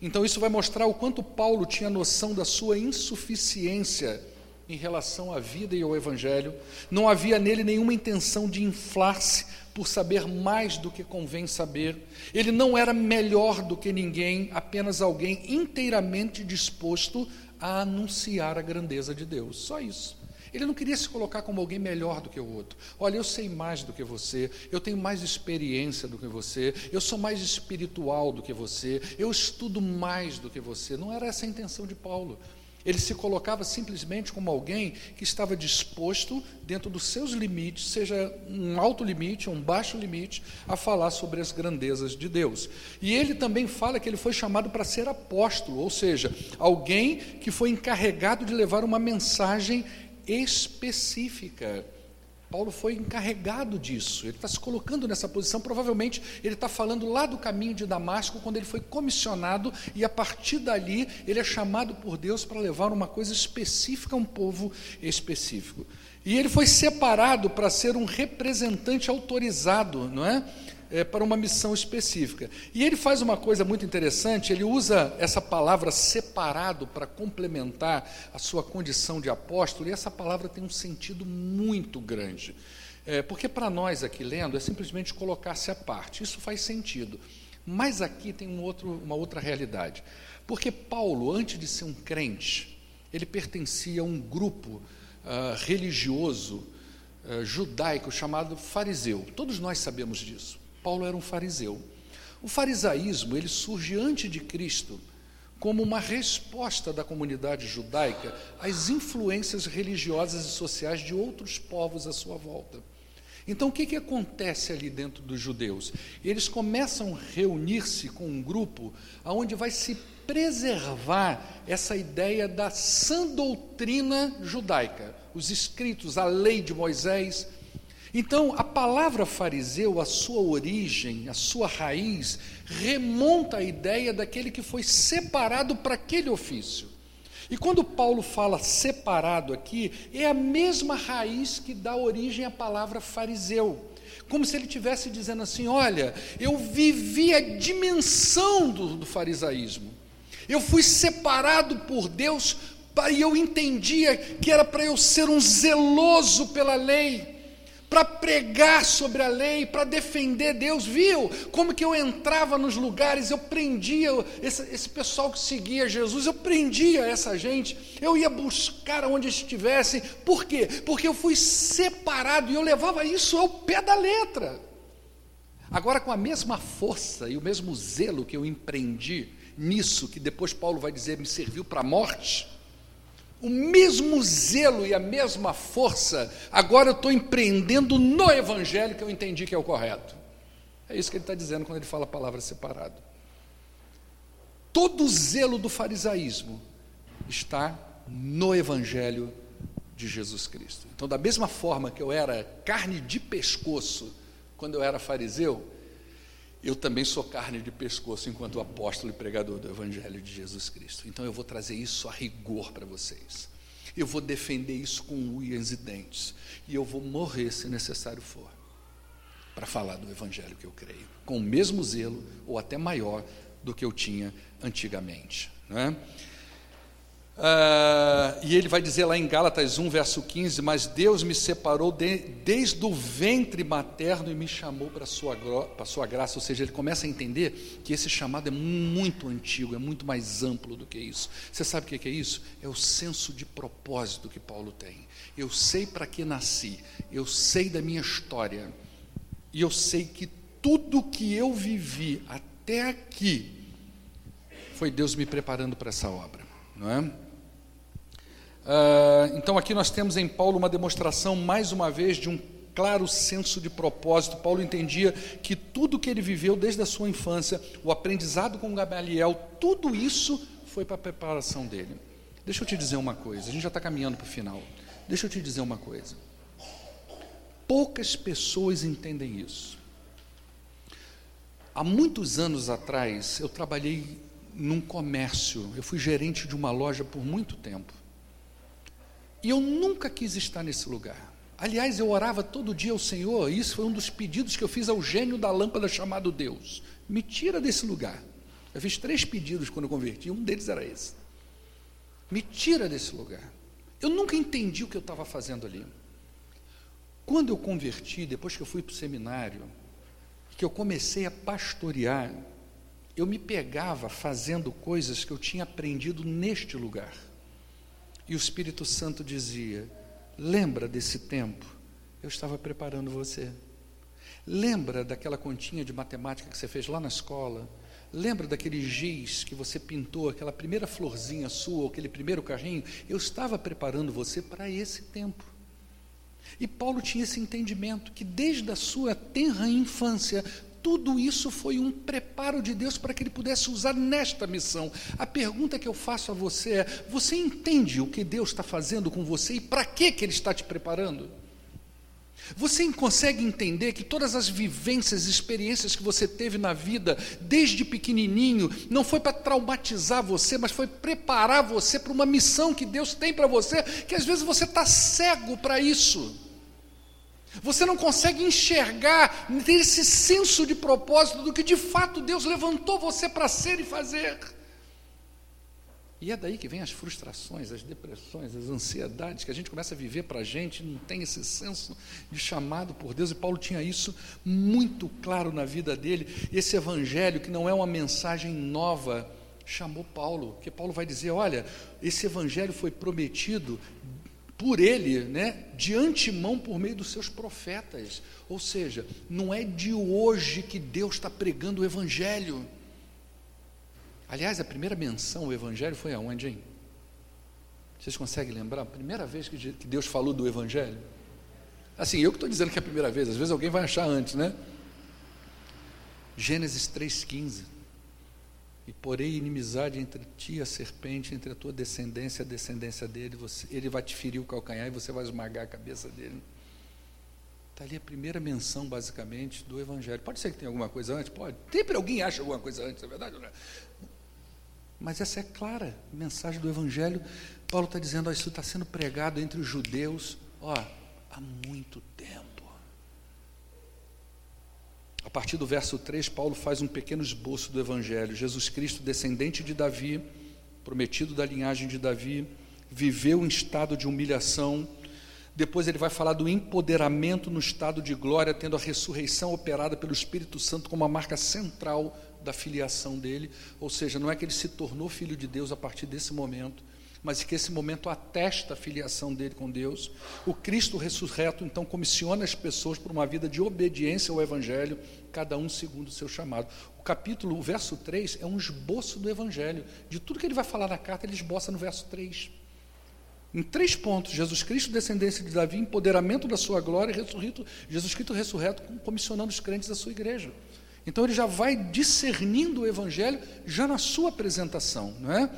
Então, isso vai mostrar o quanto Paulo tinha noção da sua insuficiência em relação à vida e ao Evangelho. Não havia nele nenhuma intenção de inflar-se por saber mais do que convém saber. Ele não era melhor do que ninguém, apenas alguém inteiramente disposto a anunciar a grandeza de Deus. Só isso. Ele não queria se colocar como alguém melhor do que o outro. Olha, eu sei mais do que você, eu tenho mais experiência do que você, eu sou mais espiritual do que você, eu estudo mais do que você. Não era essa a intenção de Paulo. Ele se colocava simplesmente como alguém que estava disposto, dentro dos seus limites, seja um alto limite ou um baixo limite, a falar sobre as grandezas de Deus. E ele também fala que ele foi chamado para ser apóstolo, ou seja, alguém que foi encarregado de levar uma mensagem específica. Paulo foi encarregado disso, ele está se colocando nessa posição. Provavelmente ele está falando lá do caminho de Damasco, quando ele foi comissionado, e a partir dali ele é chamado por Deus para levar uma coisa específica a um povo específico. E ele foi separado para ser um representante autorizado, não é? É, para uma missão específica. E ele faz uma coisa muito interessante, ele usa essa palavra separado para complementar a sua condição de apóstolo, e essa palavra tem um sentido muito grande. É, porque para nós aqui lendo é simplesmente colocar-se à parte, isso faz sentido. Mas aqui tem um outro, uma outra realidade. Porque Paulo, antes de ser um crente, ele pertencia a um grupo uh, religioso uh, judaico chamado fariseu. Todos nós sabemos disso. Paulo era um fariseu. O farisaísmo, ele surge antes de Cristo como uma resposta da comunidade judaica às influências religiosas e sociais de outros povos à sua volta. Então, o que, que acontece ali dentro dos judeus? Eles começam a reunir-se com um grupo onde vai se preservar essa ideia da sã doutrina judaica, os escritos, a lei de Moisés, então, a palavra fariseu, a sua origem, a sua raiz, remonta à ideia daquele que foi separado para aquele ofício. E quando Paulo fala separado aqui, é a mesma raiz que dá origem à palavra fariseu. Como se ele estivesse dizendo assim: olha, eu vivi a dimensão do, do farisaísmo. Eu fui separado por Deus e eu entendia que era para eu ser um zeloso pela lei para pregar sobre a lei, para defender Deus, viu? Como que eu entrava nos lugares, eu prendia esse, esse, pessoal que seguia Jesus, eu prendia essa gente, eu ia buscar onde estivessem, por quê? Porque eu fui separado e eu levava isso ao pé da letra. Agora, com a mesma força e o mesmo zelo que eu empreendi nisso, que depois Paulo vai dizer me serviu para a morte, o mesmo zelo e a mesma força, agora eu estou empreendendo no Evangelho que eu entendi que é o correto. É isso que ele está dizendo quando ele fala a palavra separado. Todo o zelo do farisaísmo está no Evangelho de Jesus Cristo. Então, da mesma forma que eu era carne de pescoço quando eu era fariseu, eu também sou carne de pescoço enquanto apóstolo e pregador do Evangelho de Jesus Cristo. Então eu vou trazer isso a rigor para vocês. Eu vou defender isso com unhas e dentes. E eu vou morrer se necessário for, para falar do Evangelho que eu creio, com o mesmo zelo ou até maior do que eu tinha antigamente. Não é? Uh, e ele vai dizer lá em Gálatas 1, verso 15: Mas Deus me separou de, desde o ventre materno e me chamou para a sua, sua graça. Ou seja, ele começa a entender que esse chamado é muito antigo, é muito mais amplo do que isso. Você sabe o que é isso? É o senso de propósito que Paulo tem. Eu sei para que nasci, eu sei da minha história, e eu sei que tudo que eu vivi até aqui foi Deus me preparando para essa obra, não é? Uh, então, aqui nós temos em Paulo uma demonstração, mais uma vez, de um claro senso de propósito. Paulo entendia que tudo que ele viveu desde a sua infância, o aprendizado com Gamaliel, tudo isso foi para a preparação dele. Deixa eu te dizer uma coisa, a gente já está caminhando para o final. Deixa eu te dizer uma coisa. Poucas pessoas entendem isso. Há muitos anos atrás, eu trabalhei num comércio, eu fui gerente de uma loja por muito tempo. E eu nunca quis estar nesse lugar. Aliás, eu orava todo dia ao Senhor, e isso foi um dos pedidos que eu fiz ao gênio da lâmpada chamado Deus. Me tira desse lugar. Eu fiz três pedidos quando eu converti, um deles era esse. Me tira desse lugar. Eu nunca entendi o que eu estava fazendo ali. Quando eu converti, depois que eu fui para o seminário, que eu comecei a pastorear, eu me pegava fazendo coisas que eu tinha aprendido neste lugar. E o Espírito Santo dizia: Lembra desse tempo? Eu estava preparando você. Lembra daquela continha de matemática que você fez lá na escola? Lembra daquele giz que você pintou, aquela primeira florzinha sua, aquele primeiro carrinho? Eu estava preparando você para esse tempo. E Paulo tinha esse entendimento que desde a sua tenra infância tudo isso foi um preparo de Deus para que ele pudesse usar nesta missão. A pergunta que eu faço a você é: você entende o que Deus está fazendo com você e para que, que Ele está te preparando? Você consegue entender que todas as vivências, experiências que você teve na vida, desde pequenininho, não foi para traumatizar você, mas foi preparar você para uma missão que Deus tem para você, que às vezes você está cego para isso. Você não consegue enxergar, ter esse senso de propósito do que de fato Deus levantou você para ser e fazer. E é daí que vem as frustrações, as depressões, as ansiedades que a gente começa a viver para a gente, não tem esse senso de chamado por Deus, e Paulo tinha isso muito claro na vida dele. Esse evangelho, que não é uma mensagem nova, chamou Paulo, porque Paulo vai dizer: olha, esse evangelho foi prometido por ele, né, de antemão por meio dos seus profetas. Ou seja, não é de hoje que Deus está pregando o Evangelho. Aliás, a primeira menção ao Evangelho foi aonde, hein? Vocês conseguem lembrar? A primeira vez que Deus falou do Evangelho? Assim, eu que estou dizendo que é a primeira vez, às vezes alguém vai achar antes, né? Gênesis 3,15 e porei inimizade entre ti e a serpente, entre a tua descendência e a descendência dele. Você, ele vai te ferir o calcanhar e você vai esmagar a cabeça dele. Está ali a primeira menção, basicamente, do Evangelho. Pode ser que tenha alguma coisa antes? Pode. Sempre alguém acha alguma coisa antes, é verdade não é? Mas essa é clara mensagem do Evangelho. Paulo está dizendo: ó, isso está sendo pregado entre os judeus ó, há muito tempo. A partir do verso 3, Paulo faz um pequeno esboço do Evangelho. Jesus Cristo, descendente de Davi, prometido da linhagem de Davi, viveu em estado de humilhação, Depois ele vai falar do empoderamento no estado de glória, tendo a ressurreição operada pelo Espírito Santo como a marca central da filiação dele. Ou seja, não é que ele se tornou filho de Deus a partir desse momento, mas que esse momento atesta a filiação dele com Deus. O Cristo ressurreto, então, comissiona as pessoas por uma vida de obediência ao Evangelho, cada um segundo o seu chamado. O capítulo, o verso 3, é um esboço do Evangelho. De tudo que ele vai falar na carta, ele esboça no verso 3. Em três pontos: Jesus Cristo, descendência de Davi, empoderamento da sua glória, ressurrito, Jesus Cristo ressurreto, comissionando os crentes da sua igreja. Então ele já vai discernindo o evangelho já na sua apresentação, não é?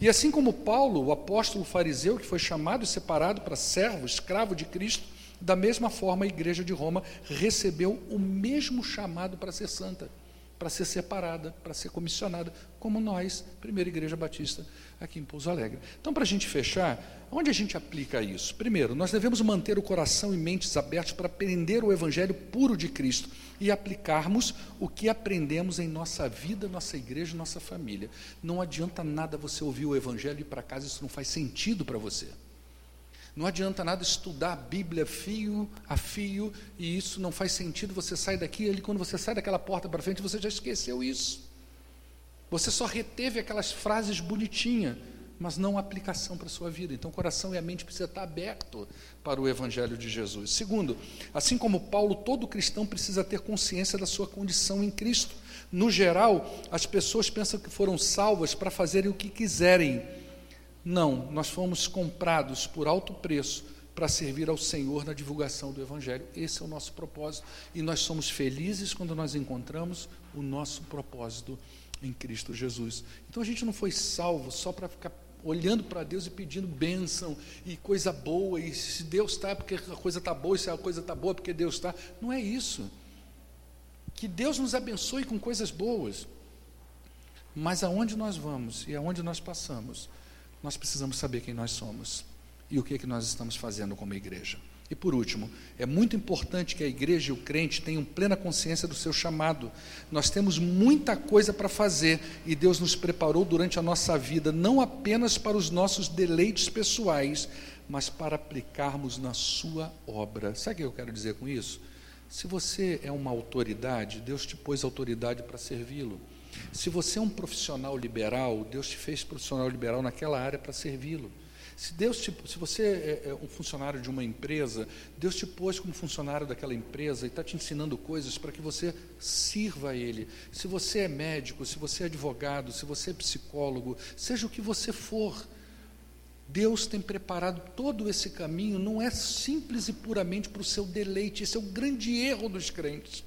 E assim como Paulo, o apóstolo fariseu que foi chamado e separado para servo, escravo de Cristo, da mesma forma a igreja de Roma recebeu o mesmo chamado para ser santa para ser separada, para ser comissionada, como nós, Primeira Igreja Batista, aqui em Pouso Alegre. Então, para a gente fechar, onde a gente aplica isso? Primeiro, nós devemos manter o coração e mentes abertos para aprender o Evangelho puro de Cristo e aplicarmos o que aprendemos em nossa vida, nossa igreja, nossa família. Não adianta nada você ouvir o Evangelho e ir para casa, isso não faz sentido para você. Não adianta nada estudar a Bíblia fio a fio e isso não faz sentido. Você sai daqui, e quando você sai daquela porta para frente, você já esqueceu isso. Você só reteve aquelas frases bonitinhas, mas não aplicação para a sua vida. Então, o coração e a mente precisam estar aberto para o Evangelho de Jesus. Segundo, assim como Paulo, todo cristão precisa ter consciência da sua condição em Cristo. No geral, as pessoas pensam que foram salvas para fazerem o que quiserem não, nós fomos comprados por alto preço para servir ao Senhor na divulgação do Evangelho. Esse é o nosso propósito. E nós somos felizes quando nós encontramos o nosso propósito em Cristo Jesus. Então a gente não foi salvo só para ficar olhando para Deus e pedindo bênção e coisa boa, e se Deus está é porque a coisa está boa, e se a coisa está boa é porque Deus está. Não é isso. Que Deus nos abençoe com coisas boas. Mas aonde nós vamos e aonde nós passamos, nós precisamos saber quem nós somos e o que, é que nós estamos fazendo como igreja. E por último, é muito importante que a igreja e o crente tenham plena consciência do seu chamado. Nós temos muita coisa para fazer e Deus nos preparou durante a nossa vida, não apenas para os nossos deleites pessoais, mas para aplicarmos na Sua obra. Sabe o que eu quero dizer com isso? Se você é uma autoridade, Deus te pôs autoridade para servi-lo. Se você é um profissional liberal, Deus te fez profissional liberal naquela área para servi-lo. Se Deus te, se você é, é um funcionário de uma empresa, Deus te pôs como funcionário daquela empresa e está te ensinando coisas para que você sirva a Ele. Se você é médico, se você é advogado, se você é psicólogo, seja o que você for, Deus tem preparado todo esse caminho, não é simples e puramente para o seu deleite, esse é o grande erro dos crentes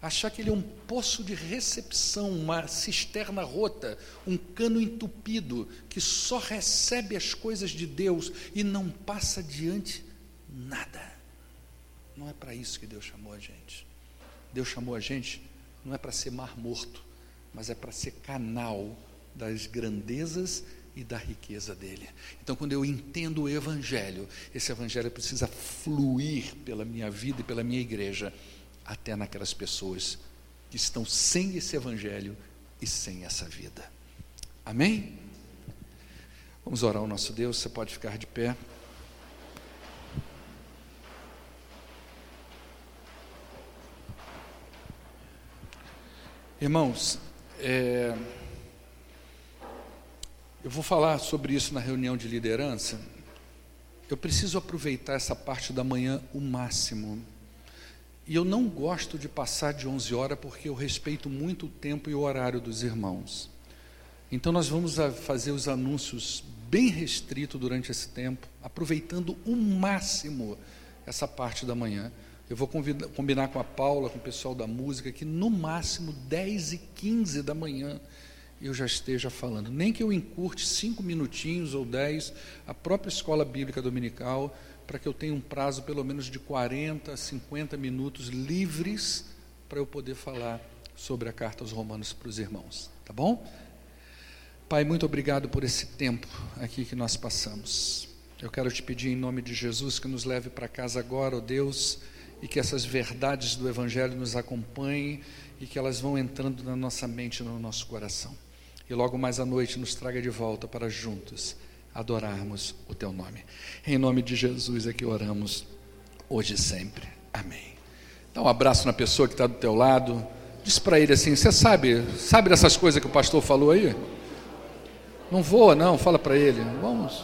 achar que ele é um poço de recepção, uma cisterna rota, um cano entupido, que só recebe as coisas de Deus e não passa adiante nada. Não é para isso que Deus chamou a gente. Deus chamou a gente não é para ser mar morto, mas é para ser canal das grandezas e da riqueza dele. Então, quando eu entendo o Evangelho, esse Evangelho precisa fluir pela minha vida e pela minha igreja até naquelas pessoas que estão sem esse evangelho e sem essa vida. Amém? Vamos orar ao nosso Deus, você pode ficar de pé. Irmãos, é, eu vou falar sobre isso na reunião de liderança. Eu preciso aproveitar essa parte da manhã o máximo. E eu não gosto de passar de 11 horas porque eu respeito muito o tempo e o horário dos irmãos. Então nós vamos fazer os anúncios bem restrito durante esse tempo, aproveitando o máximo essa parte da manhã. Eu vou convidar, combinar com a Paula, com o pessoal da música, que no máximo 10 e 15 da manhã eu já esteja falando. Nem que eu encurte cinco minutinhos ou 10, a própria escola bíblica dominical para que eu tenha um prazo pelo menos de 40, 50 minutos livres para eu poder falar sobre a carta aos Romanos para os irmãos, tá bom? Pai, muito obrigado por esse tempo aqui que nós passamos. Eu quero te pedir em nome de Jesus que nos leve para casa agora, ó Deus, e que essas verdades do Evangelho nos acompanhem e que elas vão entrando na nossa mente e no nosso coração. E logo mais à noite nos traga de volta para juntos adorarmos o teu nome. Em nome de Jesus é que oramos hoje e sempre. Amém. Dá um abraço na pessoa que está do teu lado. Diz para ele assim: Você sabe, sabe dessas coisas que o pastor falou aí? Não voa, não. Fala para ele. Vamos.